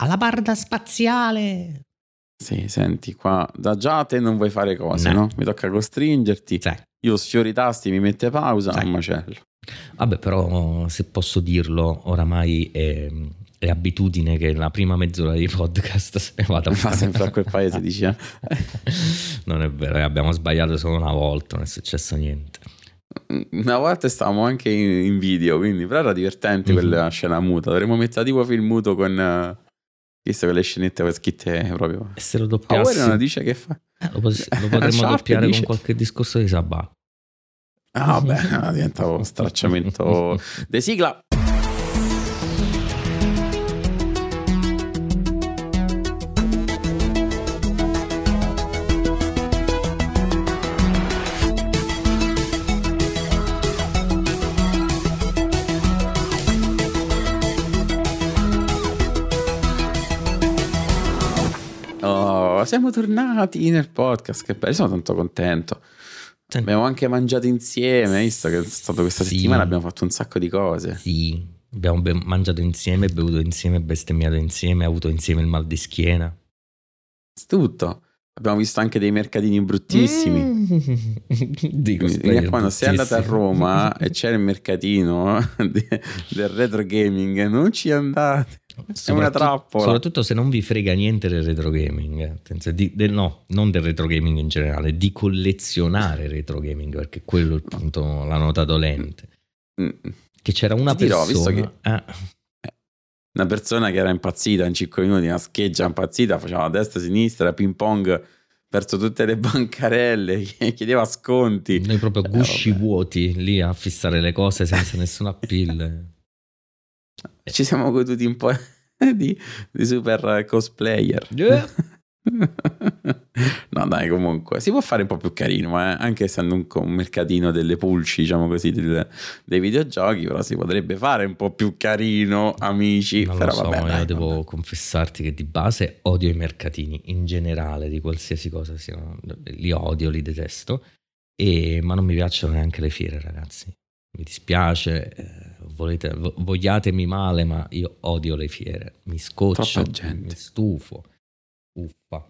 alla barda spaziale. Sì, senti, qua da già te non vuoi fare cose, No. no? Mi tocca costringerti. Sì. Io sfioro i tasti, mi mette pausa, Sì. un macello. Vabbè, però se posso dirlo, oramai è, è abitudine che la prima mezz'ora di podcast se ne vada a Va sempre a quel paese, dici, eh? Non è vero, eh, abbiamo sbagliato solo una volta, non è successo niente. Una volta stavamo anche in, video, quindi però era divertente Mhm. quella scena muta. Dovremmo mettere tipo film muto con... visto che le scenette con scritte proprio... E se lo doppiassi, ora non dice che fa... eh, lo, pos- lo potremmo doppiare dice- con qualche discorso di Sabà. Ah, vabbè, no, diventa uno stracciamento di sigla. Siamo tornati nel podcast, che bello, sono tanto contento. Abbiamo anche mangiato insieme, visto che è stato questa Sì. settimana abbiamo fatto un sacco di cose. Sì, abbiamo be- mangiato insieme, bevuto insieme, bestemmiato insieme, avuto insieme il mal di schiena. Tutto. Abbiamo visto anche dei mercatini bruttissimi. Mm. Dico, Quindi, quando sei andato a. Roma e c'era il mercatino de- del retro gaming, non ci andate. È una trappola. Soprattutto se non vi frega niente del retro gaming, eh. Di- del- no, non del retro gaming in generale, di collezionare retro gaming, perché quello è il punto, la nota dolente. Mm. Che c'era una Ti dirò, visto persona... eh, Una persona che era impazzita in 5 minuti, una scheggia impazzita, faceva a destra, a sinistra, ping pong, perso tutte le bancarelle, chiedeva sconti. noi proprio Eh, gusci vabbè. vuoti lì a fissare le cose senza nessun appeal. Ci siamo goduti un po' di, di super cosplayer. Eh. no, dai, comunque si può fare un po' più carino, eh? anche essendo un, un mercatino delle pulci, diciamo così, del- dei videogiochi, però si potrebbe fare un po' più carino, amici. Non però so, vabbè, io dai, devo vabbè. confessarti che di base odio i mercatini in generale, di qualsiasi cosa siano. Li odio, li detesto, e- ma non mi piacciono neanche le fiere, ragazzi. Mi dispiace, eh, volete- vo- vogliatemi male, ma io odio le fiere. Mi scoccio, mi stufo. Uffa.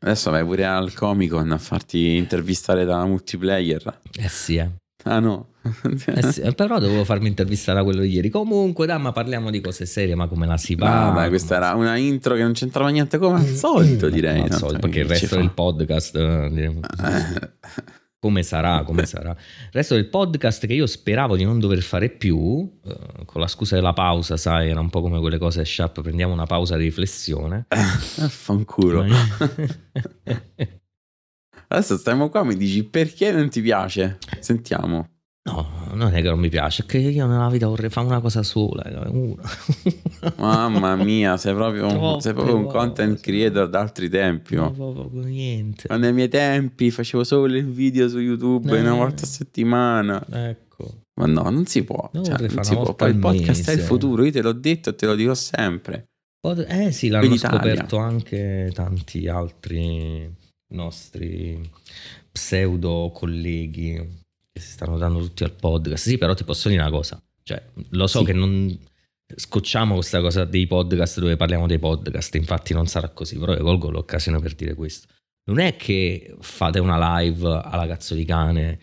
Adesso vai pure al Comic Con a farti intervistare da multiplayer. Eh sì, eh. Ah no. Eh sì, eh, però dovevo farmi intervistare a quello di ieri. Comunque, dai, ma parliamo di cose serie, ma come la si va? Dai, questa era una intro che non c'entrava niente come al solito, direi. Al no? solito, perché il resto fa? del podcast eh. come sarà, come sarà. Il resto del podcast che io speravo di non dover fare più, eh, con la scusa della pausa, sai, era un po' come quelle cose sharp, prendiamo una pausa di riflessione. Ah, Fanculo. Adesso stiamo qua, mi dici perché non ti piace? Sentiamo. No, non è che non mi piace, è che io nella vita vorrei fare una cosa sola, eh, una. Mamma mia, sei proprio, Troppe sei proprio un content creator d'altri tempi. No, proprio niente. Ma Nei miei tempi facevo solo il video su YouTube Eh. una volta a settimana. Ecco. Ma no, non si può. No, Cioè, non fare si una può. Poi il podcast è il mese. futuro, io te l'ho detto e te lo dirò sempre. Eh sì, l'hanno scoperto anche tanti altri nostri pseudo colleghi si stanno dando tutti al podcast. Sì, però ti posso dire una cosa, cioè lo so Sì. che non scocciamo questa cosa dei podcast dove parliamo dei podcast, infatti non sarà così, però io colgo l'occasione per dire questo. Non è che fate una live alla cazzo di cane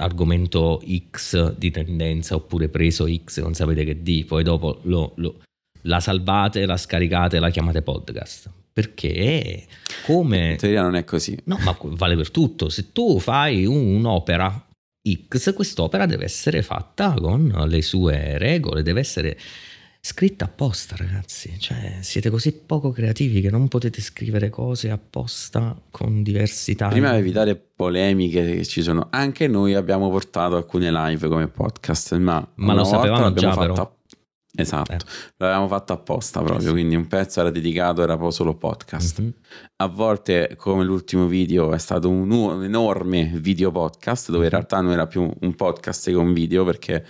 argomento X di tendenza oppure preso X non sapete che di poi dopo lo- lo, la salvate, la scaricate e la chiamate podcast. Perché come... In teoria non è così. No, ma vale per tutto. Se tu fai un'opera X, quest'opera deve essere fatta con le sue regole, deve essere scritta apposta, ragazzi. Cioè, siete così poco creativi che non potete scrivere cose apposta con diversi tagli. Prima di evitare polemiche che ci sono, anche noi abbiamo portato alcune live come podcast, ma, Ma lo sapevamo già, fatto però. Esatto, Eh. l'avevamo fatto apposta proprio, sì. quindi un pezzo era dedicato, era proprio solo podcast. Mhm. A volte, come l'ultimo video, è stato un, un enorme video podcast, dove in Mhm. realtà non era più un podcast che un video, perché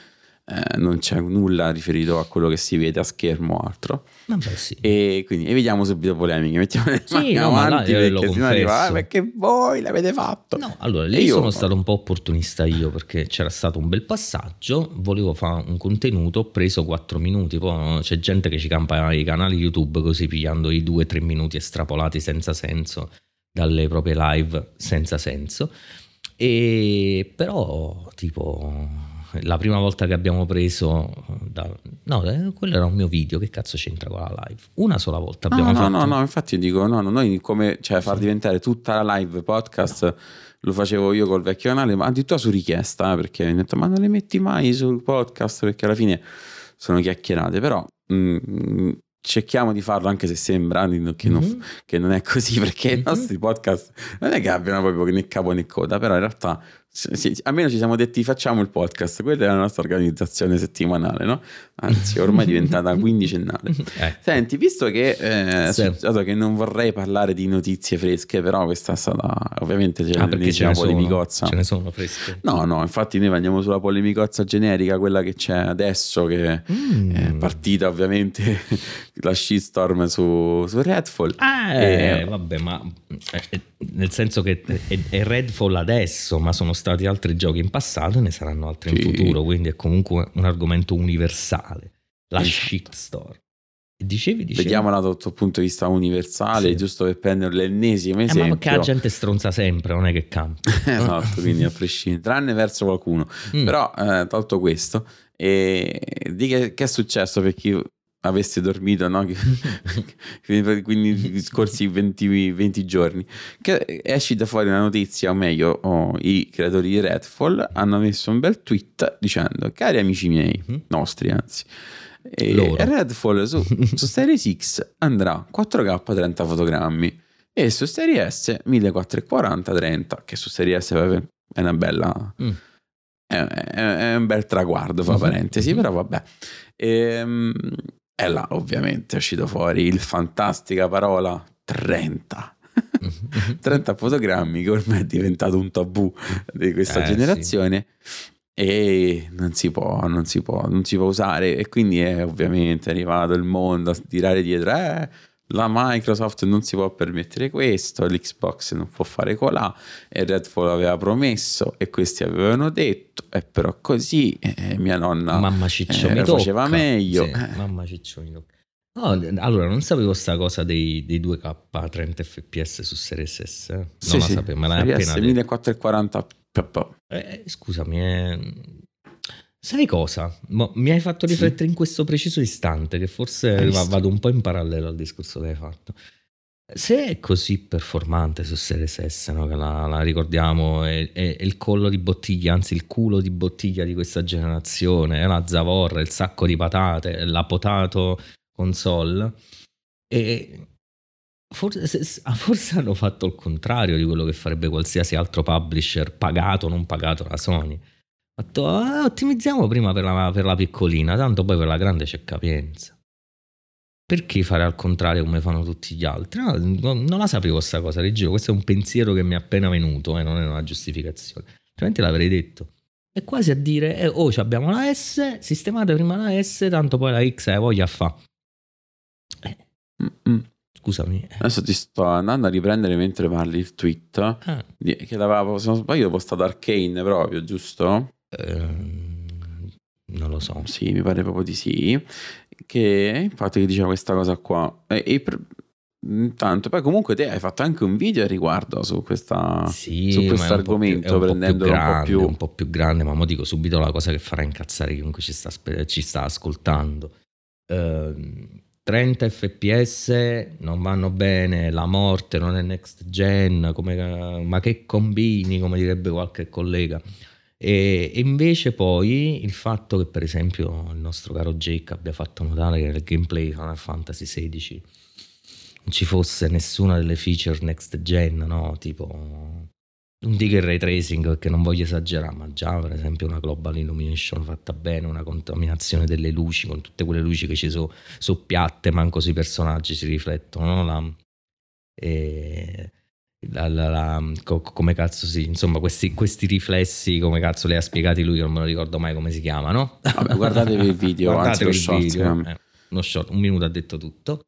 eh, non c'è nulla riferito a quello che si vede a schermo o altro. Vabbè, sì. E quindi evitiamo subito polemiche, mettiamo le Sì, mani no, avanti là perché sennò arriva. "Ah, perché voi l'avete fatto. No, allora lì io- sono stato un po' opportunista io perché c'era stato un bel passaggio, volevo fare un contenuto, ho preso 4 minuti, poi c'è gente che ci campa i canali YouTube così pigliando i 2-3 minuti estrapolati senza senso dalle proprie live senza senso. E però tipo la prima volta che abbiamo preso da- no, eh, quello era un mio video, che cazzo c'entra con la live? Una sola volta abbiamo No, no, fatto no, no, infatti dico, no, no, noi come, cioè far diventare tutta la live podcast lo facevo io col vecchio canale, ma addirittura su richiesta, eh, perché mi hanno detto, ma non le metti mai sul podcast, perché alla fine sono chiacchierate, però mm, cerchiamo di farlo anche se sembra che, non, Mhm. che non è così, perché i Mhm. nostri podcast non è che abbiano proprio né capo né coda, però in realtà sì, almeno ci siamo detti facciamo il podcast, quella è la nostra organizzazione settimanale, no? Anzi, ormai è diventata quindicennale. Eh. Senti, visto che eh, Sì. che non vorrei parlare di notizie fresche, però questa è stata ovviamente c'è Ah, l'ennesima ne, sono, polemicozza. ce ne sono fresche. No, no, infatti noi andiamo sulla polemicozza generica, quella che c'è adesso, che Mm. è partita ovviamente la shitstorm su, su Redfall. Eh, Eh, vabbè, ma eh, eh, nel senso che è, è Redfall adesso, ma sono stati altri giochi in passato e ne saranno altri in Sì. futuro, quindi è comunque un argomento universale. La Esatto. shitstorm. Dicevi, dicevi? Vediamola sotto il punto di vista universale, Sì. giusto per prendere l'ennesimo Eh, ma esempio. perché la gente stronza sempre, non è che cambia. esatto, quindi a prescindere, tranne verso qualcuno. Mm. Però, eh, tolto questo, e di che, che è successo per chi avesse dormito, no? Quindi gli scorsi 20, 20 giorni, che è uscita fuori una notizia, o meglio, oh, i creatori di Redfall hanno messo un bel tweet dicendo, cari amici miei, Mhm. nostri anzi, e. Redfall su, su Series X andrà 4K 30 fotogrammi e su Serie S 1440 30 che su Serie S vabbè, è una bella Mm. è, è- è un bel traguardo fa Mhm. parentesi però vabbè Ehm, e là ovviamente è uscito fuori il fantastica parola 30 30 fotogrammi che ormai è diventato un tabù di questa Eh, generazione e non si può, non si può, non si può usare. E quindi è ovviamente arrivato il mondo a tirare dietro. Eh, la Microsoft non si può permettere questo, l'Xbox non può fare colà e Redfall aveva promesso e questi avevano detto e però così eh, mia nonna Mamma ciccio eh, mi tocca. faceva meglio. Sì, Eh. mamma ciccio mi tocca. No, allora, non sapevo sta cosa dei, dei 2K a 30 fps su Series S. eh. Non Sì, la sì, sapevo, me l'hai appena detto. 1440 p- Eh, scusami, eh, sai cosa? Mo- mi hai fatto Sì. riflettere in questo preciso istante, che forse vado un po' in parallelo al discorso che hai fatto. Se è così performante su Series S, no, che la, la ricordiamo, è, è- è il collo di bottiglia, anzi il culo di bottiglia di questa generazione, è la zavorra, il sacco di patate, la potato console, e forse, se- forse hanno fatto il contrario di quello che farebbe qualsiasi altro publisher pagato o non pagato da Sony. Ha fatto, "Ah, ottimizziamo prima per la, per la piccolina, tanto poi per la grande c'è capienza. Perché fare al contrario come fanno tutti gli altri? No, non la sapevo questa cosa, Reggio. Questo è un pensiero che mi è appena venuto, eh, non è una giustificazione. Altrimenti l'avrei detto. È quasi a dire, eh, oh, abbiamo la S, sistemate prima la S, tanto poi la X hai voglia fa. Eh, scusami. eh. Adesso ti sto andando a riprendere mentre parli il tweet Ah, che l'aveva, se non sbaglio, postato Arcane proprio, giusto? Ehm, non lo so. Sì, mi pare proprio di sì. Che infatti che diceva questa cosa qua. E, e per- intanto, poi comunque te hai fatto anche un video a riguardo su questa. Sì, su questo argomento, è un po' più prendendolo un po' grande, più- un po' più grande, ma mo dico subito la cosa che farà incazzare chiunque ci sta, ci sta ascoltando. Ehm, 30 fps non vanno bene, la morte non è next gen, come- ma che combini, come direbbe qualche collega. E, invece poi il fatto che per esempio il nostro caro Jake abbia fatto notare che nel gameplay Final Fantasy XVI non ci fosse nessuna delle feature next gen, no? Tipo non dico il ray tracing perché non voglio esagerare, ma già per esempio una global illumination fatta bene, una contaminazione delle luci con tutte quelle luci che ci sono su piatte, manco sui personaggi si riflettono, no? La- e, la, la, la, co, come cazzo si, insomma, questi, questi, riflessi, come cazzo li ha spiegati lui, non me lo ricordo mai come si chiamano. Vabbè, guardatevi il video, guardatevi anzi, il short, video. Eh, uno short, un minuto ha detto tutto.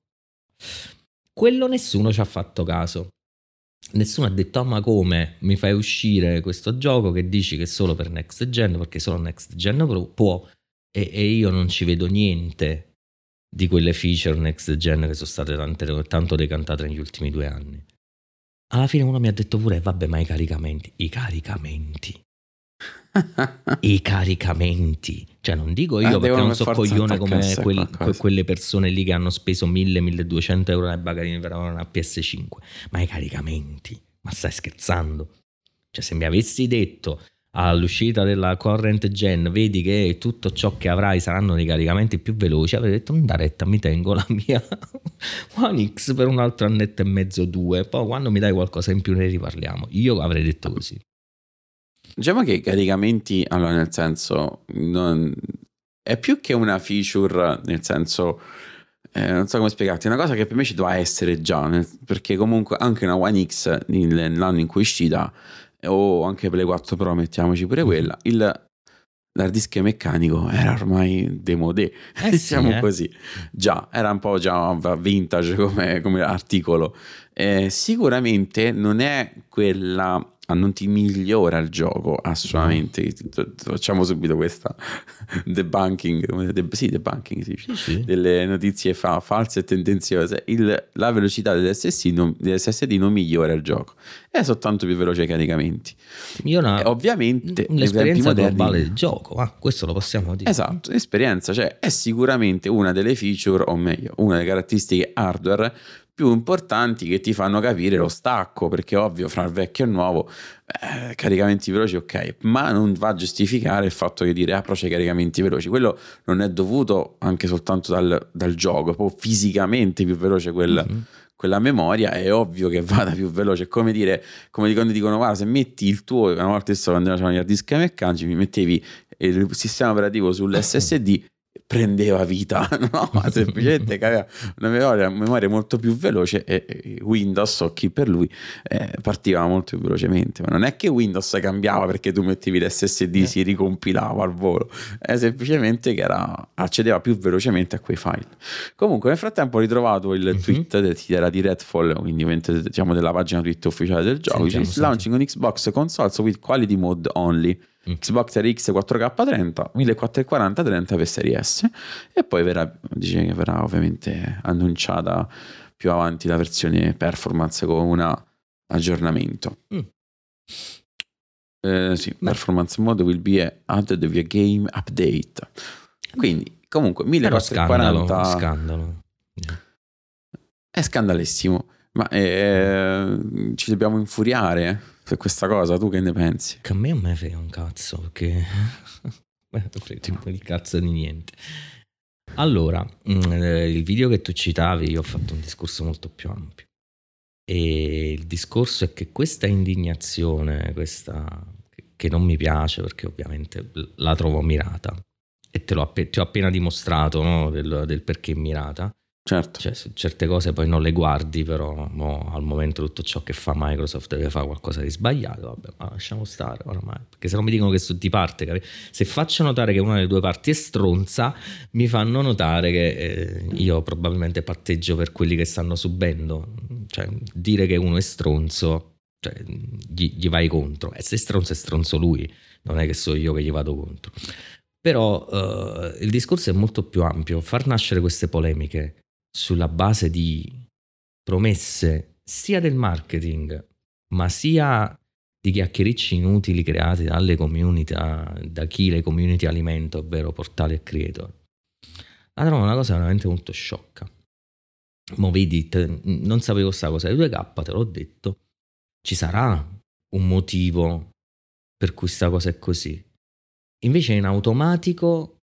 Quello nessuno ci ha fatto caso. Nessuno ha detto, ah, ma come mi fai uscire questo gioco che dici che è solo per next gen, perché solo next gen può, e, e io non ci vedo niente di quelle feature next gen che sono state tante, tanto decantate negli ultimi due anni. Alla fine uno mi ha detto pure, vabbè, ma i caricamenti, i caricamenti. I caricamenti, cioè non dico io Eh, perché non so per coglione come quel- que- quelle persone lì che hanno speso 1000-1200 euro nei bagaglini per avere una PS5, ma i caricamenti, ma stai scherzando? Cioè se mi avessi detto all'uscita della current gen vedi che tutto ciò che avrai saranno dei caricamenti più veloci avrei detto da retta mi tengo la mia One X per un altro annetto e mezzo due. Poi quando mi dai qualcosa in più ne riparliamo. Io avrei detto così. Diciamo che i caricamenti, allora nel senso, non- è più che una feature, nel senso, eh, non so come spiegarti, è una cosa che per me ci doveva essere già, perché comunque anche una One X nel- nell'anno in cui è uscita, o anche per le 4 Pro, mettiamoci pure quella, il, l'hard disk meccanico era ormai demodé, Eh sì, diciamo eh. così. Già, era un po' già vintage come, come articolo. Eh, sicuramente non è quella ah, non ti migliora il gioco assolutamente. Facciamo subito questa debunking de- sì debunking Sì, sì. delle notizie fa- false e tendenziose. Il- la velocità dell'SSD non, dell'SSD non migliora il gioco. È soltanto più veloce ai caricamenti. Migliora E ovviamente l'esperienza globale del gioco ah, questo lo possiamo dire. Esatto, esperienza, cioè è sicuramente una delle feature, o meglio, una delle caratteristiche hardware più importanti che ti fanno capire lo stacco, perché ovvio fra il vecchio e il nuovo, eh, caricamenti veloci ok, ma non va a giustificare il fatto che dire ah però c'è i caricamenti veloci, quello non è dovuto anche soltanto dal, dal gioco, proprio fisicamente più veloce quel, Mhm. quella memoria è ovvio che vada più veloce. Come dire, come quando dicono, guarda, se metti il tuo, una volta stesso quando c'erano gli hard disk meccanici, mi mettevi il sistema operativo sull'SSD, prendeva vita, no? Ma semplicemente che aveva una memoria, una memoria molto più veloce e e Windows, o chi per lui, eh, partiva molto più velocemente. Ma non è che Windows cambiava perché tu mettevi l'SSD, Eh. si ricompilava al volo, è semplicemente che era, accedeva più velocemente a quei file. Comunque, nel frattempo ho ritrovato il Mhm. tweet del- era di Redfall, quindi diciamo della pagina Twitter ufficiale del gioco. Sentiamo, Dice, launching on Xbox consoles with quality mode only. Mm. Xbox RX 4K30, 1440 30 per Serie S e poi verrà, dice che verrà ovviamente annunciata più avanti la versione performance con un aggiornamento. Mm. Eh, sì, Beh. performance mode will be added via game update. Quindi, comunque, però scandalo 1440 scandalo è scandalissimo. Ma eh, ci dobbiamo infuriare per questa cosa? Tu che ne pensi? che a me non me frega un cazzo perché frega un po' di cazzo di niente. Allora mm, eh, il video che tu citavi io ho fatto un discorso molto più ampio. E il discorso è che questa indignazione questa che non mi piace perché ovviamente la trovo mirata e te l'ho ti ho appena dimostrato no, del, del perché mirata Certo. cioè, certe cose poi non le guardi, però mo, al momento tutto ciò che fa Microsoft deve fare qualcosa di sbagliato, vabbè, ma lasciamo stare oramai, perché se no mi dicono che sono di parte, capi? se faccio notare che una delle due parti è stronza, mi fanno notare che eh, io probabilmente patteggio per quelli che stanno subendo, cioè dire che uno è stronzo, cioè, gli, gli vai contro, e se è stronzo è stronzo lui, non è che so io che gli vado contro. Però eh, il discorso è molto più ampio, far nascere queste polemiche sulla base di promesse sia del marketing, ma sia di chiacchiericci inutili creati dalle community, da chi le community alimenta, ovvero portali e creator. La trovo una cosa veramente molto sciocca. Mo vedi, te- non sapevo sta cosa di 2K, te l'ho detto. Ci sarà un motivo per cui sta cosa è così. Invece in automatico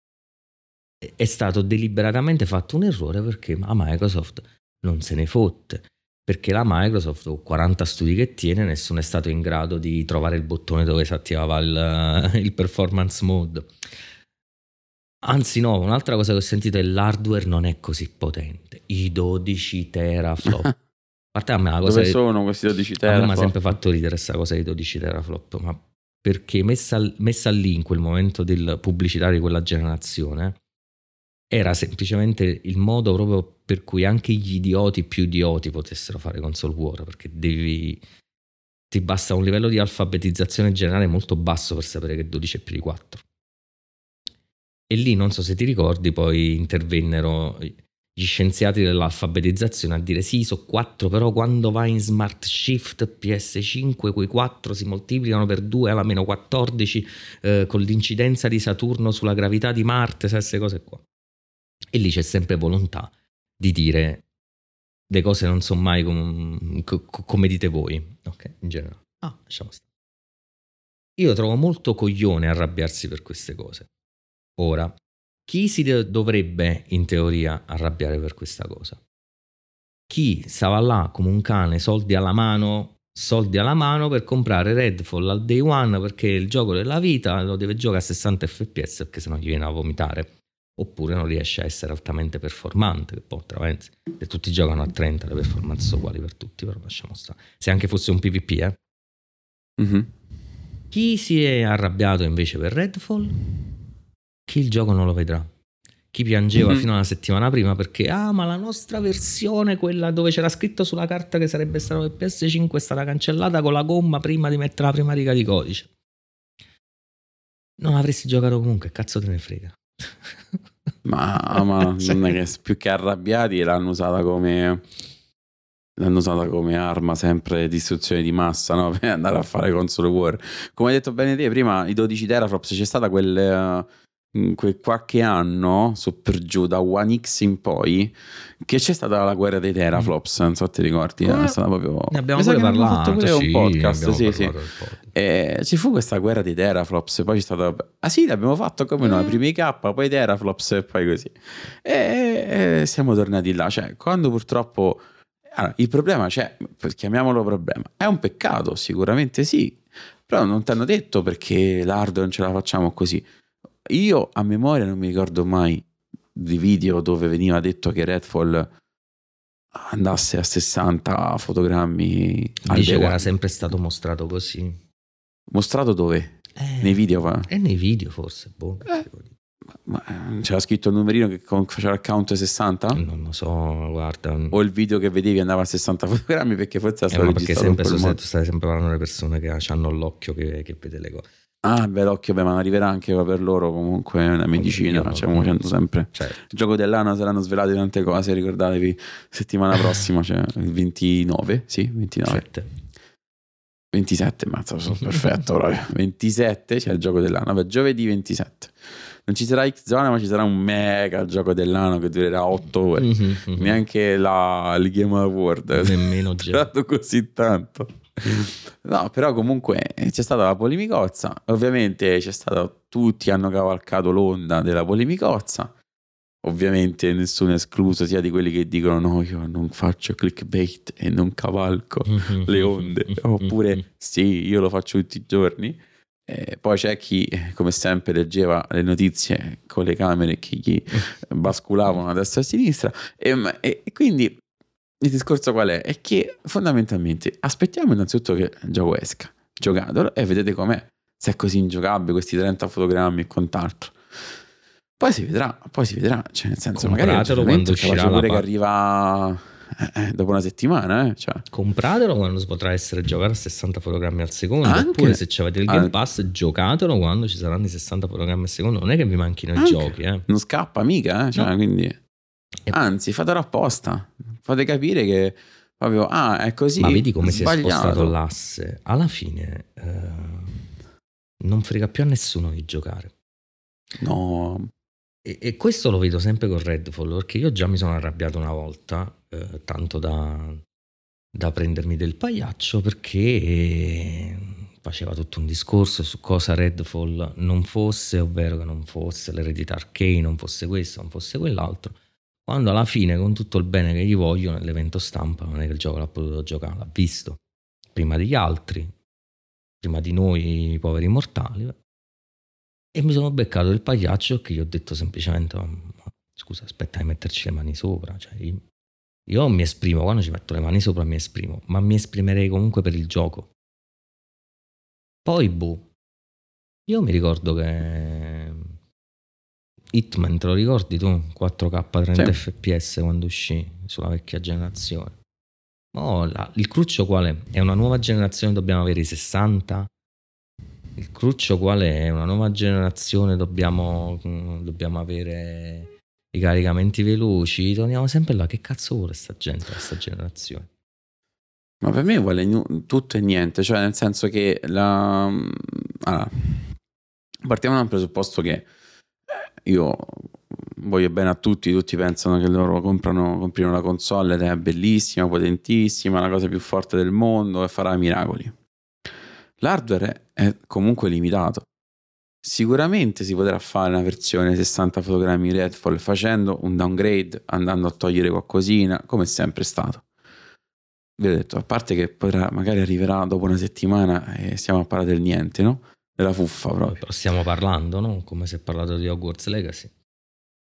è- stato deliberatamente fatto un errore perché la Microsoft non se ne fotte. Perché la Microsoft, con 40 studi che tiene, nessuno è stato in grado di trovare il bottone dove si attivava il, il performance mode. Anzi, no, un'altra cosa che ho sentito è l'hardware non è così potente. I 12 teraflop. parte a me la cosa Dove che- sono questi 12 a me mi ha teraflop? sempre fatto ridere questa cosa dei 12 teraflop, ma perché messa, messa lì in quel momento del pubblicitario di quella generazione era semplicemente il modo proprio per cui anche gli idioti più idioti potessero fare console war, perché devi ti basta un livello di alfabetizzazione generale molto basso per sapere che 12 è più di 4. E lì non so se ti ricordi, poi intervennero gli scienziati dell'alfabetizzazione a dire sì, so 4, però quando vai in Smart Shift PS5 quei 4 si moltiplicano per 2 alla meno 14 eh, con l'incidenza di Saturno sulla gravità di Marte, queste cose qua. E lì c'è sempre volontà di dire le cose non sono mai com- co- co- come dite voi, ok, in generale. Ah, lasciamo stare. Io trovo molto coglione arrabbiarsi per queste cose. Ora, chi si de- dovrebbe in teoria arrabbiare per questa cosa? Chi stava là come un cane, soldi alla mano, soldi alla mano per comprare Redfall al day one perché il gioco della vita lo deve giocare a 60 fps perché sennò gli viene a vomitare. Oppure non riesce a essere altamente performante, che poi tra parentesi, se tutti giocano a 30 le performance sono uguali per tutti, però lasciamo stare. Se anche fosse un PvP, eh. Mhm. Chi si è arrabbiato invece per Redfall? Chi il gioco non lo vedrà. Chi piangeva Mhm. fino alla settimana prima perché, ah, ma la nostra versione, quella dove c'era scritto sulla carta che sarebbe stato il PS5, è stata cancellata con la gomma prima di mettere la prima riga di codice. Non avresti giocato comunque, cazzo te ne frega. Ma, ma Cioè- non è che più che arrabbiati l'hanno usata come l'hanno usata come arma sempre di distruzione di massa no? per andare a fare console war come hai detto bene te prima i 12 teraflops c'è stata quel, eh, quel qualche anno su per giù da One X in poi che c'è stata la guerra dei teraflops non so ti ricordi Come? è stata proprio Ne abbiamo pure parlato, pure sì, un podcast sì, sì. podcast. E ci fu questa guerra dei teraflops, poi c'è stata... Ah sì, l'abbiamo fatto come noi, Mm. prima i K, poi teraflops e poi così. E, e siamo tornati là, cioè quando purtroppo... allora, il problema c'è, chiamiamolo problema, è un peccato, sicuramente sì, però non ti hanno detto perché l'hardware non ce la facciamo così. Io a memoria non mi ricordo mai di video dove veniva detto che Redfall andasse a 60 fotogrammi Dice che era sempre stato mostrato così. Mostrato dove? Eh, Nei video va? E nei video forse, boh. Eh. Ma eh, c'era scritto il numerino che faceva il count 60? Non lo so, guarda. O il video che vedevi andava a 60 fotogrammi perché forse era Eh, stato ma perché registrato in sempre, stai sempre parlando delle persone che hanno l'occhio che, che vede le cose. Ah, beh, l'occhio, beh, ma arriverà anche per loro comunque una medicina, Io non- stiamo facendo sempre. Certo. Il gioco dell'anno saranno svelate tante cose, ricordatevi, settimana prossima, cioè il 29, sì, 29. Sette. 27, mazza, sono perfetto proprio. 27 c'è il gioco dell'anno, vabbè, giovedì 27. Non ci sarà X-Zone, ma ci sarà un mega gioco dell'anno che durerà 8 ore. Mhm, mhm. Neanche la, il Game Award Nemmeno già. così tanto. No, però comunque c'è stata la polemicozza. Ovviamente c'è stata, tutti hanno cavalcato l'onda della polemicozza. Ovviamente nessuno è escluso, sia di quelli che dicono no, io non faccio clickbait e non cavalco le onde, oppure sì, io lo faccio tutti i giorni. E poi c'è chi, eh, come sempre, leggeva le notizie con le camere che gli basculavano a destra e a sinistra. E, e- e quindi il discorso qual è? È che fondamentalmente aspettiamo innanzitutto che il gioco esca, giocatelo e vedete com'è. Se è così ingiocabile, questi 30 fotogrammi e quant'altro. Poi si vedrà, poi si vedrà. Cioè, nel senso, magari Compratelo quando capace uscirà la pure che arriva eh, eh, dopo una settimana, eh, cioè. Compratelo quando si potrà essere giocare a 60 fotogrammi al secondo. Anche- Oppure se avete il Game. Pass, giocatelo quando ci saranno i 60 fotogrammi al secondo. Non è che vi manchino i Anche. giochi, eh. non scappa mica, eh? cioè, No. quindi... Anzi, fatelo apposta. Fate capire che proprio, ah, è così. Ma vedi come si è sbagliato. spostato l'asse? Alla fine eh, non frega più a nessuno di giocare. No, E, e questo lo vedo sempre con Redfall, perché io già mi sono arrabbiato una volta, eh, tanto da, da prendermi del pagliaccio, perché faceva tutto un discorso su cosa Redfall non fosse, ovvero che non fosse l'eredità arcane, non fosse questo, non fosse quell'altro. Quando alla fine, con tutto il bene che gli voglio, nell'evento stampa non è che il gioco l'ha potuto giocare, l'ha visto prima degli altri, prima di noi poveri mortali. E mi sono beccato il pagliaccio che gli ho detto semplicemente: "Ma Scusa, aspetta di metterci le mani sopra. Cioè, io Io mi esprimo, quando ci metto le mani sopra mi esprimo, ma mi esprimerei comunque per il gioco. Poi, boh, io mi ricordo che Hitman, te lo ricordi tu? 4K 30 sì. fps quando uscì sulla vecchia generazione. Oh, la, il cruccio quale è? una nuova generazione, dobbiamo avere i 60? Il cruccio quale è? Una nuova generazione, dobbiamo, mm, dobbiamo avere i caricamenti veloci. Torniamo sempre là. Che cazzo vuole sta gente, questa generazione? Ma per me vuole tutto e niente, cioè nel senso che la... Mm, allora, partiamo dal presupposto che io voglio bene a tutti, tutti pensano che loro comprano, comprino una console ed è bellissima, potentissima, la cosa più forte del mondo e farà miracoli. L'hardware è comunque limitato. Sicuramente si potrà fare una versione 60 fotogrammi Redfall facendo un downgrade, andando a togliere qualcosina, come è sempre stato. Vi ho detto, a parte che potrà, magari arriverà dopo una settimana e stiamo a parlare del niente, no? Della fuffa proprio. Però stiamo parlando, no? Come si è parlato di Hogwarts Legacy.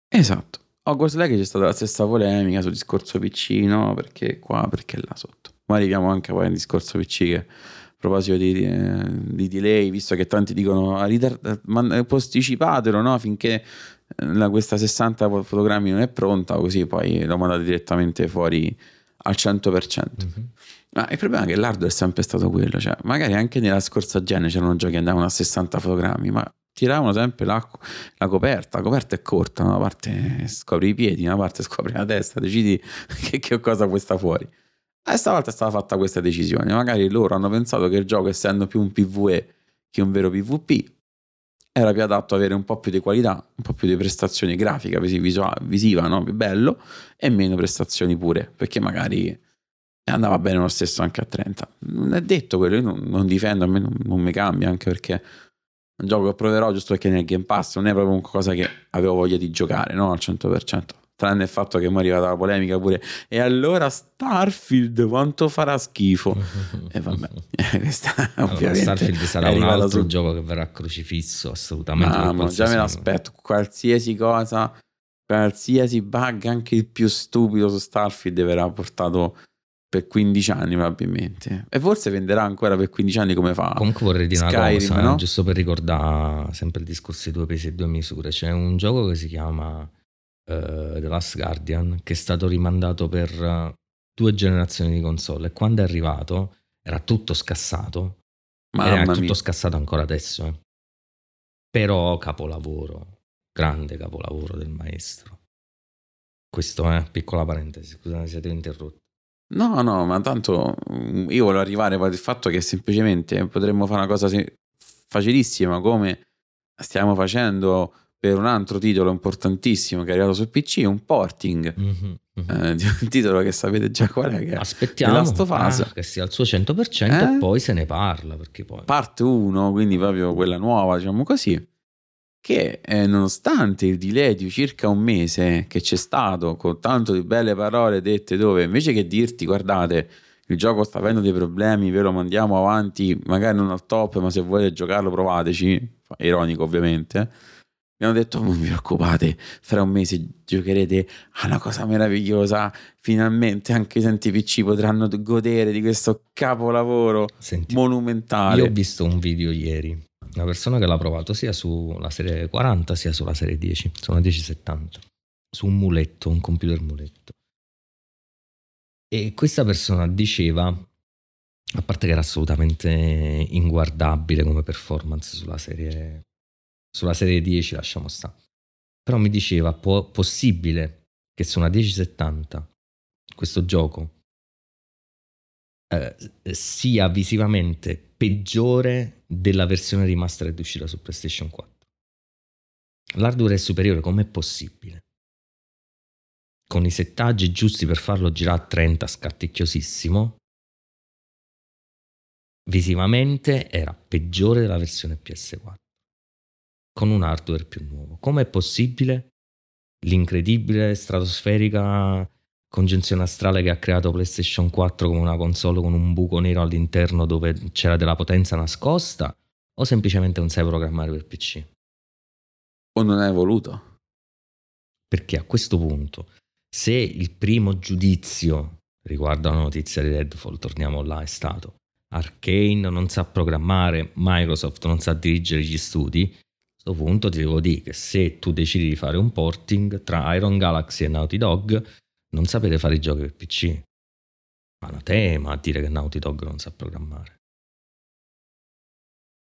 Esatto. Hogwarts Legacy c'è stata la stessa polemica sul discorso PC, no? Perché qua, perché là sotto. Ma arriviamo anche poi al discorso PC che a proposito di, di, di delay, visto che tanti dicono posticipatelo no? finché la, questa 60 fotogrammi non è pronta, così poi lo mandate direttamente fuori al 100%. Mm-hmm. Ma il problema è che l'hardware è sempre stato quello, cioè magari anche nella scorsa gen c'erano giochi che andavano a 60 fotogrammi, ma tiravano sempre la, la coperta, la coperta è corta, una parte scopri i piedi, una parte scopri la testa, decidi che, che cosa puoi sta fuori. E stavolta è stata fatta questa decisione, magari loro hanno pensato che il gioco essendo più un PvE che un vero PvP era più adatto ad avere un po' più di qualità, un po' più di prestazioni grafiche, visiva, no? più bello, e meno prestazioni pure, perché magari andava bene lo stesso anche a 30. Non è detto quello, io non, non difendo, a me non, non, mi cambia, anche perché è un gioco che proverò giusto perché nel Game Pass non è proprio qualcosa che avevo voglia di giocare, no? Al 100%. Tranne il fatto che mi è arrivata la polemica pure. E allora Starfield quanto farà schifo? e vabbè, questa allora, Starfield sarà un altro su... gioco che verrà crocifisso, assolutamente. Ah, ma già me l'aspetto, qualsiasi cosa, qualsiasi bug, anche il più stupido su Starfield verrà portato per 15 anni probabilmente e forse venderà ancora per 15 anni come fa comunque vorrei dire Skyrim, una cosa no? giusto per ricordare sempre il discorso di due pesi e due misure c'è un gioco che si chiama uh, The Last Guardian che è stato rimandato per uh, due generazioni di console e quando è arrivato era tutto scassato Ma era tutto mia. scassato ancora adesso eh. però capolavoro grande capolavoro del maestro questo è eh, piccola parentesi scusate siete interrotti No, no, ma tanto mm, io volevo arrivare al fatto che semplicemente potremmo fare una cosa facilissima come stiamo facendo per un altro titolo importantissimo che è arrivato su PC, un porting mm-hmm, mm-hmm. Eh, di un titolo che sapete già qual è. Che Aspettiamo ah, che sia al suo 100% eh? e poi se ne parla. Perché poi... Parte 1, quindi proprio quella nuova, diciamo così che eh, nonostante il delay di circa un mese che c'è stato con tanto di belle parole dette dove invece che dirti guardate il gioco sta avendo dei problemi, ve lo mandiamo avanti, magari non al top, ma se volete giocarlo provateci, ironico ovviamente, mi hanno detto non vi preoccupate, fra un mese giocherete a una cosa meravigliosa, finalmente anche i utenti PC potranno godere di questo capolavoro Senti, monumentale. Io ho visto un video ieri una persona che l'ha provato sia sulla serie 40 sia sulla serie 10, su una 1070, su un muletto, un computer muletto. E questa persona diceva, a parte che era assolutamente inguardabile come performance sulla serie, sulla serie 10, lasciamo stare, però mi diceva, po- possibile che su una 1070 questo gioco eh, sia visivamente peggiore della versione remastered uscita su PlayStation 4. L'hardware è superiore, com'è possibile? Con i settaggi giusti per farlo girare a 30 scatticchiosissimo, visivamente era peggiore della versione PS4 con un hardware più nuovo. Com'è possibile l'incredibile stratosferica congiunzione astrale che ha creato PlayStation 4 come una console con un buco nero all'interno dove c'era della potenza nascosta o semplicemente non sai programmare per PC? O non hai voluto? Perché a questo punto, Se il primo giudizio riguardo alla notizia di Redfall, torniamo là, è stato Arcane non sa programmare, Microsoft non sa dirigere gli studi, questo punto ti devo dire che se tu decidi di fare un porting tra Iron Galaxy e Naughty Dog, non sapete fare i giochi per PC. Ma una tema a dire che Naughty Dog non sa programmare.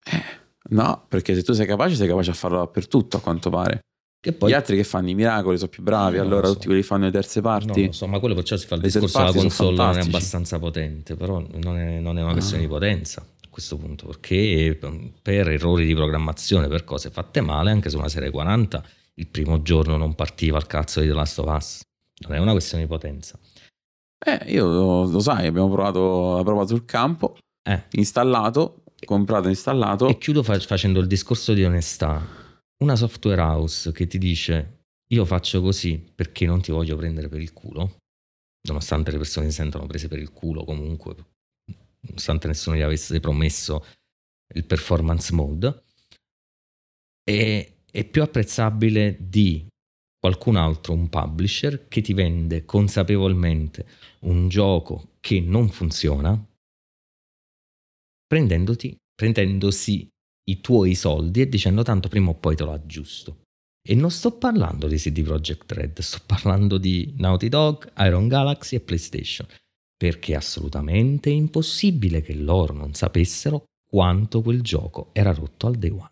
Eh, no, perché se tu sei capace, sei capace a farlo dappertutto, a quanto pare. Che poi, Gli altri che fanno i miracoli sono più bravi, non allora so. tutti quelli che fanno le terze parti. No, so, ma quello perciò si fa il discorso della console non è abbastanza potente, però non è, non è una questione ah. di potenza questo punto, perché per errori di programmazione, per cose fatte male, anche su una serie 40, il primo giorno non partiva il cazzo di The Last of Us. Non è una questione di potenza. Eh, io lo, lo sai, abbiamo provato la prova sul campo, eh. installato, comprato e installato. E chiudo fa- facendo il discorso di onestà una software house che ti dice io faccio così perché non ti voglio prendere per il culo, nonostante le persone si sentano prese per il culo comunque, nonostante nessuno gli avesse promesso il performance mode, è, è più apprezzabile di qualcun altro, un publisher, che ti vende consapevolmente un gioco che non funziona, prendendoti, prendendosi i tuoi soldi e dicendo tanto prima o poi te lo aggiusto. E non sto parlando di CD Projekt Red, sto parlando di Naughty Dog, Iron Galaxy e PlayStation, perché è assolutamente impossibile che loro non sapessero quanto quel gioco era rotto al day one.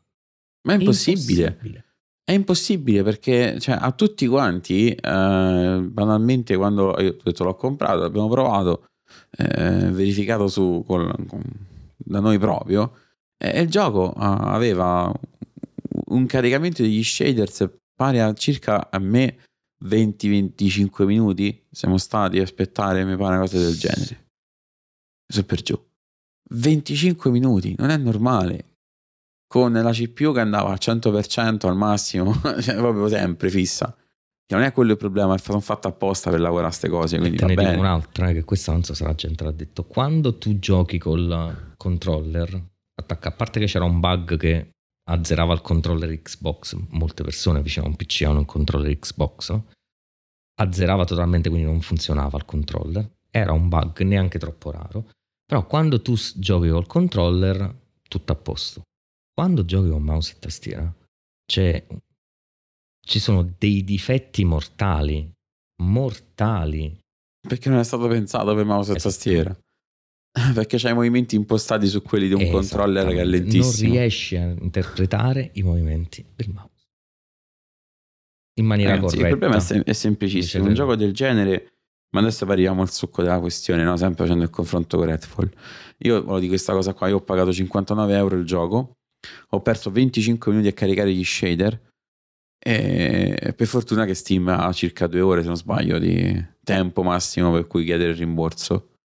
Ma è impossibile. impossibile. È impossibile perché cioè, a tutti quanti, eh, banalmente quando io ho detto l'ho comprato, l'abbiamo provato, eh, verificato su, con, con, da noi proprio, e il gioco aveva un caricamento degli shaders pari a circa a me 20-25 minuti. Siamo stati a aspettare, mi pare, una cosa del genere. Su per giù. 25 minuti, non è normale. Con la CPU che andava al 100% al massimo, cioè proprio sempre fissa. Non è quello il problema, sono fatto apposta per lavorare a queste cose. Quindi e te ne dico un'altra, eh, che questa non so se la gente l'ha detto. Quando tu giochi col controller, attacca, a parte che c'era un bug che azzerava il controller Xbox, molte persone vicino a un PC hanno un controller Xbox, no? azzerava totalmente, quindi non funzionava il controller, era un bug neanche troppo raro, però quando tu giochi col controller tutto a posto. Quando giochi con mouse e tastiera c'è, ci sono dei difetti mortali, mortali. Perché non è stato pensato per mouse e esatto. tastiera. Perché c'hai i movimenti impostati su quelli di un controller che è lentissimo. Non riesci a interpretare i movimenti del mouse in maniera Ragazzi, corretta. Il problema è, sem- è semplicissimo. Un gioco del genere, ma adesso arriviamo al succo della questione, no? sempre facendo il confronto con Redfall. Io voglio di questa cosa qua, io ho pagato 59 euro il gioco, ho perso 25 minuti a caricare gli shader e per fortuna che Steam ha circa due ore, se non sbaglio, di tempo massimo per cui chiedere il rimborso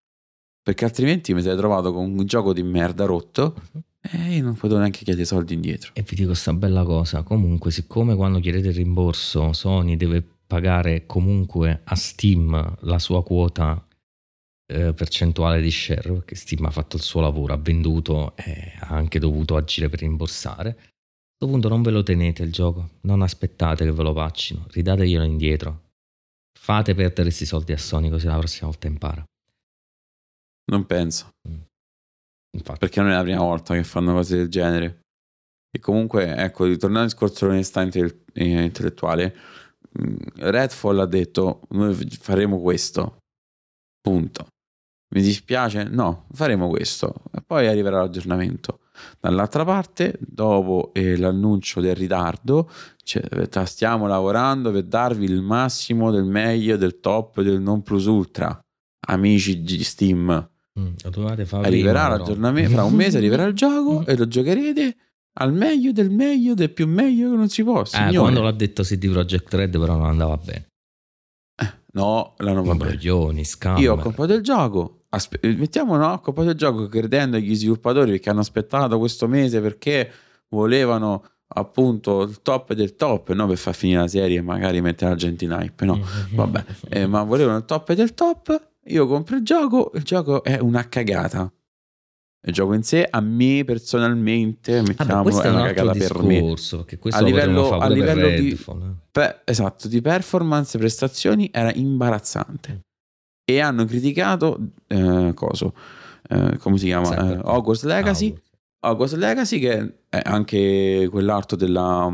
perché altrimenti mi sarei trovato con un gioco di merda rotto e io non potevo neanche chiedere soldi indietro. E vi dico questa bella cosa, comunque siccome quando chiedete il rimborso Sony deve pagare comunque a Steam la sua quota eh, percentuale di share, perché Steam ha fatto il suo lavoro, ha venduto e ha anche dovuto agire per rimborsare, a questo punto non ve lo tenete il gioco, non aspettate che ve lo paccino, ridateglielo indietro. Fate perdere questi soldi a Sony così la prossima volta impara. Non penso. Mm. Infatti. Perché non è la prima volta che fanno cose del genere. E comunque, ecco, ritornando al discorso dell'onestà intellettuale, mm, Redfall ha detto noi faremo questo. Punto. Mi dispiace? No, faremo questo. E poi arriverà l'aggiornamento. Dall'altra parte, dopo eh, l'annuncio del ritardo, cioè, stiamo lavorando per darvi il massimo del meglio, del top, del non plus ultra. Amici di Steam, arriverà l'aggiornamento fra un mese arriverà il gioco mm. e lo giocherete al meglio del meglio del più meglio che non si può eh, quando l'ha detto CD Projekt Red però non andava bene. Eh, no l'hanno bene. Io ho comprato il gioco aspe- mettiamo no ho comprato il gioco credendo agli sviluppatori che hanno aspettato questo mese perché volevano appunto il top del top no? per far finire la serie e magari mettere la gente in hype no? Vabbè eh, ma volevano il top del top io compro il gioco, il gioco è una cagata. il gioco in sé a me personalmente mettiamo questo è è un una altro cagata per me discorso, perché questo A livello- a per livello di- eh. Beh, esatto di performance prestazioni era imbarazzante e hanno criticato eh, coso eh, come si chiama Cyberpunk. Eh, Hogwarts Legacy Hogwarts. Hogwarts Legacy che è anche quell'arto della,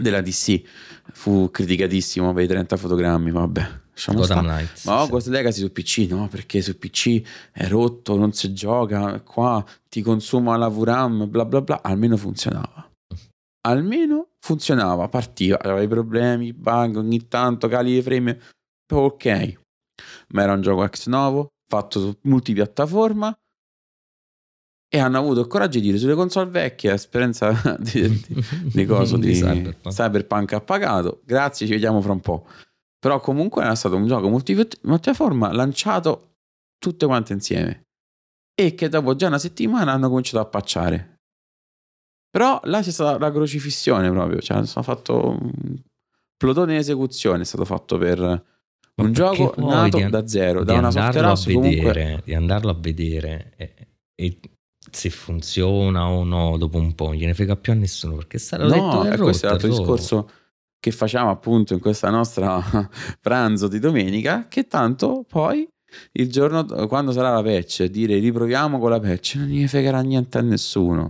della DC fu criticatissimo per i 30 fotogrammi vabbè Gotham. Knights. Ma sì. Hogwarts Legacy su PC no, perché su PC è rotto, non si gioca, qua ti consuma la VRAM, bla bla bla, almeno funzionava. Almeno funzionava, partiva, aveva i problemi, bug, ogni tanto cali di frame, ok. Ma era un gioco ex novo, fatto su multipiattaforma e hanno avuto il coraggio di dire sulle console vecchie, esperienza di, di, di coso di, Cyberpunk. Cyberpunk ha pagato. Grazie, ci vediamo fra un po'. Però comunque era stato un gioco multi- multipiattaforma lanciato tutte quante insieme. E che dopo già una settimana hanno cominciato a pacciare. Però là c'è stata la crocifissione proprio. Cioè, sono fatto un plotone di esecuzione. È stato fatto per un gioco nato di- da zero. Da una software house comunque. vedere, di andarlo a vedere e, e se funziona o no dopo un po' non gliene frega più a nessuno perché sarà detto No, è e questo è l'altro discorso che facciamo appunto in questa nostra pranzo di domenica, che tanto poi il giorno quando sarà la patch, dire riproviamo con la patch, non gli fregherà niente a nessuno.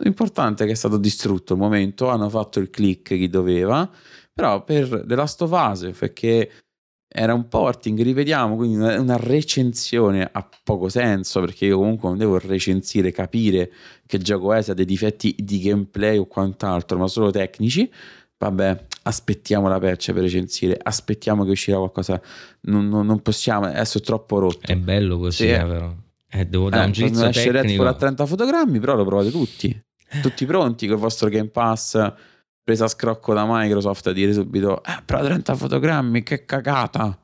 L'importante è che è stato distrutto il momento, hanno fatto il click chi doveva, però per The Last of Us, perché era un porting, ripetiamo, quindi una, una recensione ha poco senso, perché io comunque non devo recensire, capire che gioco è, se ha dei difetti di gameplay o quant'altro, ma solo tecnici. Vabbè, aspettiamo la patch per recensire, aspettiamo che uscirà qualcosa. Non, non- non possiamo, adesso è troppo rotto. è bello così Sì. eh, però eh, devo dare Eh, un giudizio esce Redfall a 30 fotogrammi, però lo provate tutti. Tutti pronti col vostro Game Pass presa a scrocco da Microsoft a dire subito eh però 30 fotogrammi che cagata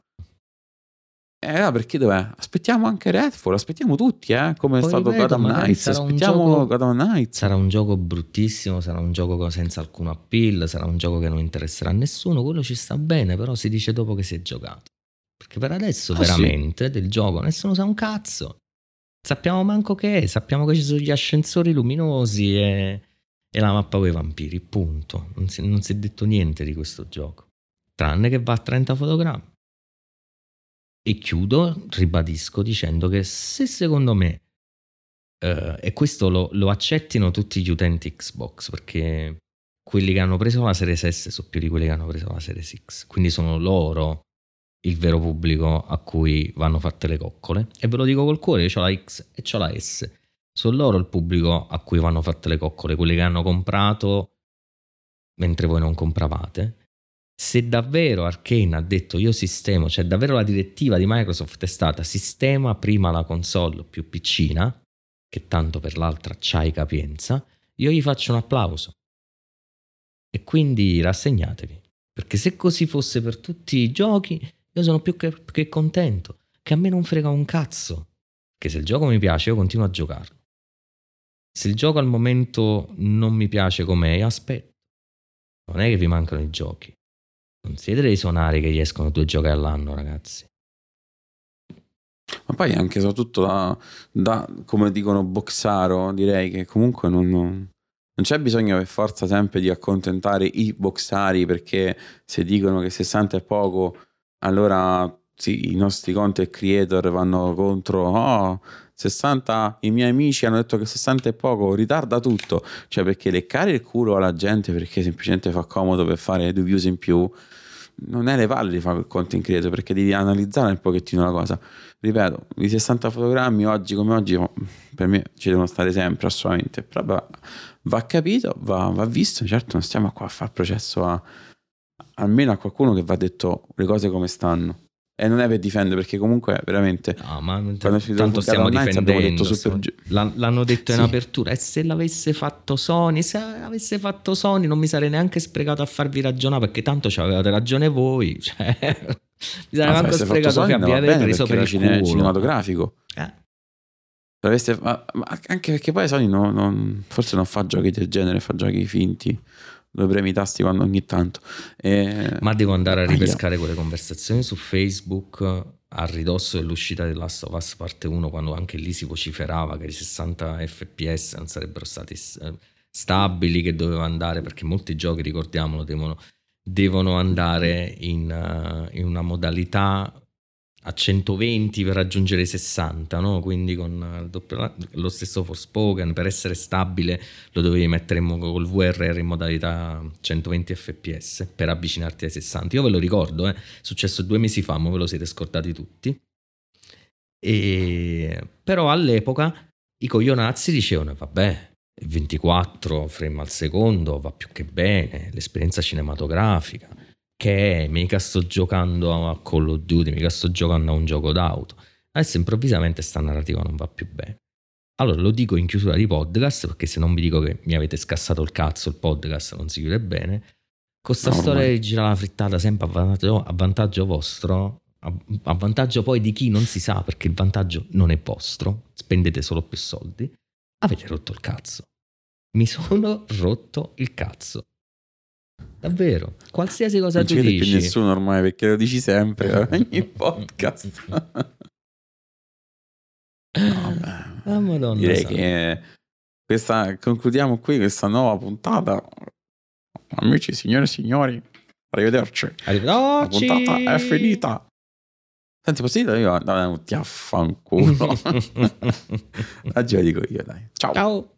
eh perché dov'è? Aspettiamo anche Redfall, aspettiamo tutti, eh, come è Poi stato ripeto, Gotham Knights. sarà un Aspettiamo gioco- Gotham Knights. sarà un gioco bruttissimo sarà un gioco senza alcun appeal sarà un gioco che non interesserà a nessuno quello ci sta bene però si dice dopo che si è giocato perché per adesso Ah, veramente del gioco nessuno sa un cazzo sappiamo manco che è sappiamo che ci sono gli ascensori luminosi e, e la mappa con i vampiri punto non si, non si è detto niente di questo gioco tranne che va a 30 fotogrammi e chiudo, ribadisco, dicendo che se secondo me, eh, e questo lo, lo accettino tutti gli utenti Xbox, perché quelli che hanno preso la Series S sono più di quelli che hanno preso la Series X, quindi sono loro il vero pubblico a cui vanno fatte le coccole. E ve lo dico col cuore, io ho la X e ho la S. Sono loro il pubblico a cui vanno fatte le coccole, quelli che hanno comprato mentre voi non compravate se davvero Arkane ha detto io sistemo, cioè davvero la direttiva di Microsoft è stata sistema prima la console più piccina, che tanto per l'altra c'hai capienza, io gli faccio un applauso. E quindi rassegnatevi, perché se così fosse per tutti i giochi, io sono più che, che contento, che a me non frega un cazzo, che se il gioco mi piace io continuo a giocarlo. Se il gioco al momento non mi piace com'è, aspetto. Non è che vi mancano i giochi. Non siete dei sonari che gli escono due giochi all'anno, ragazzi. Ma poi anche soprattutto da, da, come dicono Boxaro, direi che comunque non, non- non c'è bisogno per forza sempre di accontentare i boxari perché se dicono che 60 è poco, allora sì, i nostri content creator vanno contro, oh, 60, i miei amici hanno detto che 60 è poco, ritarda tutto, cioè perché leccare il culo alla gente perché semplicemente fa comodo per fare due views in più, non è le palle di fare il content creator perché devi analizzare un pochettino la cosa. Ripeto, i 60 fotogrammi oggi come oggi oh, per me ci devono stare sempre assolutamente, però va, va capito, va, va visto, certo non stiamo qua a fare processo a, almeno a qualcuno che va detto le cose come stanno e non è per difendere perché comunque veramente No, ma Quando ci tanto stiamo difendendo. detto super stiamo- l'han- L'hanno detto in Sì. apertura. E se l'avesse fatto Sony, se avesse fatto Sony, non mi sarei neanche sprecato a farvi ragionare perché tanto ci avevate ragione voi. Cioè, mi sarei No, fatto sprecato Sony che abbiate bene preso per il cine- culo. cinematografico Eh, Se aveste- ma- ma anche perché poi Sony non- non- forse non fa giochi del genere fa giochi finti dove premi i tasti quando ogni tanto. E- Ma devo andare a ripescare quelle conversazioni su Facebook a ridosso dell'uscita di Last of Us parte 1, quando anche lì si vociferava che i 60 fps non sarebbero stati eh, stabili, che doveva andare, perché molti giochi, ricordiamolo, devono, devono andare in, uh, in una modalità 120 per raggiungere i 60, no? quindi con doppio, lo stesso Forspoken per essere stabile lo dovevi mettere in, col VRR in modalità 120 fps per avvicinarti ai 60. Io ve lo ricordo, eh? è successo due mesi fa, ma ve lo siete scordati tutti. E... Però all'epoca i coglionazzi dicevano, vabbè, 24 frame al secondo va più che bene, l'esperienza cinematografica che è, mica sto giocando a Call of Duty, mica sto giocando a un gioco d'auto. Adesso improvvisamente sta narrativa non va più bene. Allora lo dico in chiusura di podcast perché se non vi dico che mi avete scassato il cazzo, il podcast non si chiude bene. Con questa no, storia di girare la frittata sempre a vantaggio, a vantaggio vostro, a, a vantaggio poi di chi non si sa perché il vantaggio non è vostro, spendete solo più soldi, avete rotto il cazzo. Mi sono rotto il cazzo. Davvero, qualsiasi cosa non tu dici. Non più nessuno ormai perché lo dici sempre ogni podcast. no, ah, Madonna direi sana. che questa, concludiamo qui questa nuova puntata. Amici, signore e signori, arrivederci. Arrivederci. La puntata è finita. Senti, posso dire io? No, ti affanculo. Oggi lo dico io, dai. Ciao. Ciao.